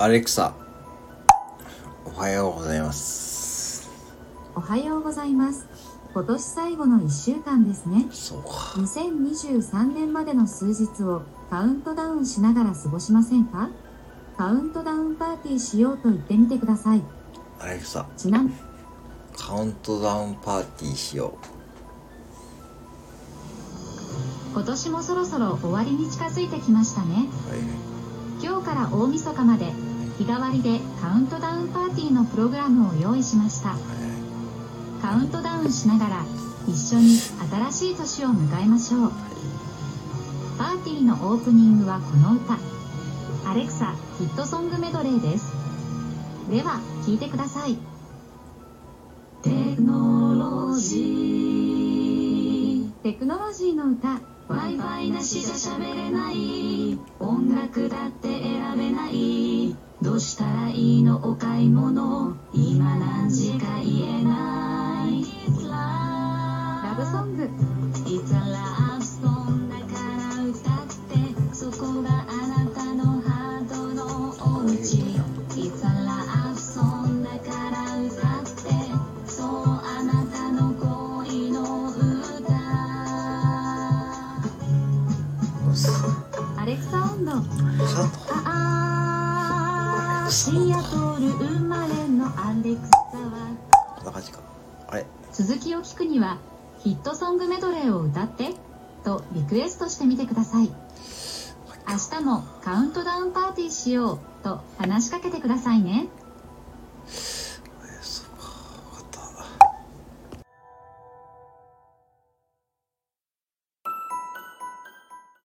アレクサおはようございますおはようございます。今年最後の1週間ですね。そうか2023年までの数日をカウントダウンしながら過ごしませんか？カウントダウンパーティーしようと言ってみてください。アレクサちなみカウントダウンパーティーしよ今年もそろそろ終わりに近づいてきましたね。うはい今日から大晦日まで日替わりでカウントダウンパーティーのプログラムを用意しました。カウントダウンしながら一緒に新しい年を迎えましょう。パーティーのオープニングはこの歌。アレクサヒットソングメドレーです。では聴いてください。テクノロジー。テクノロジーの歌。Wi-Fi なしじゃ喋れない。音楽だって選べない。どうしたらいいのお買い物。今何時か言えない。ラブソング。It's a アレクサ温度。あシアトル生まれのアレクサは。こんな感じかあれ続きを聞くにはヒットソングメドレーを歌ってとリクエストしてみてください。明日もカウントダウンパーティーしようと話しかけてくださいね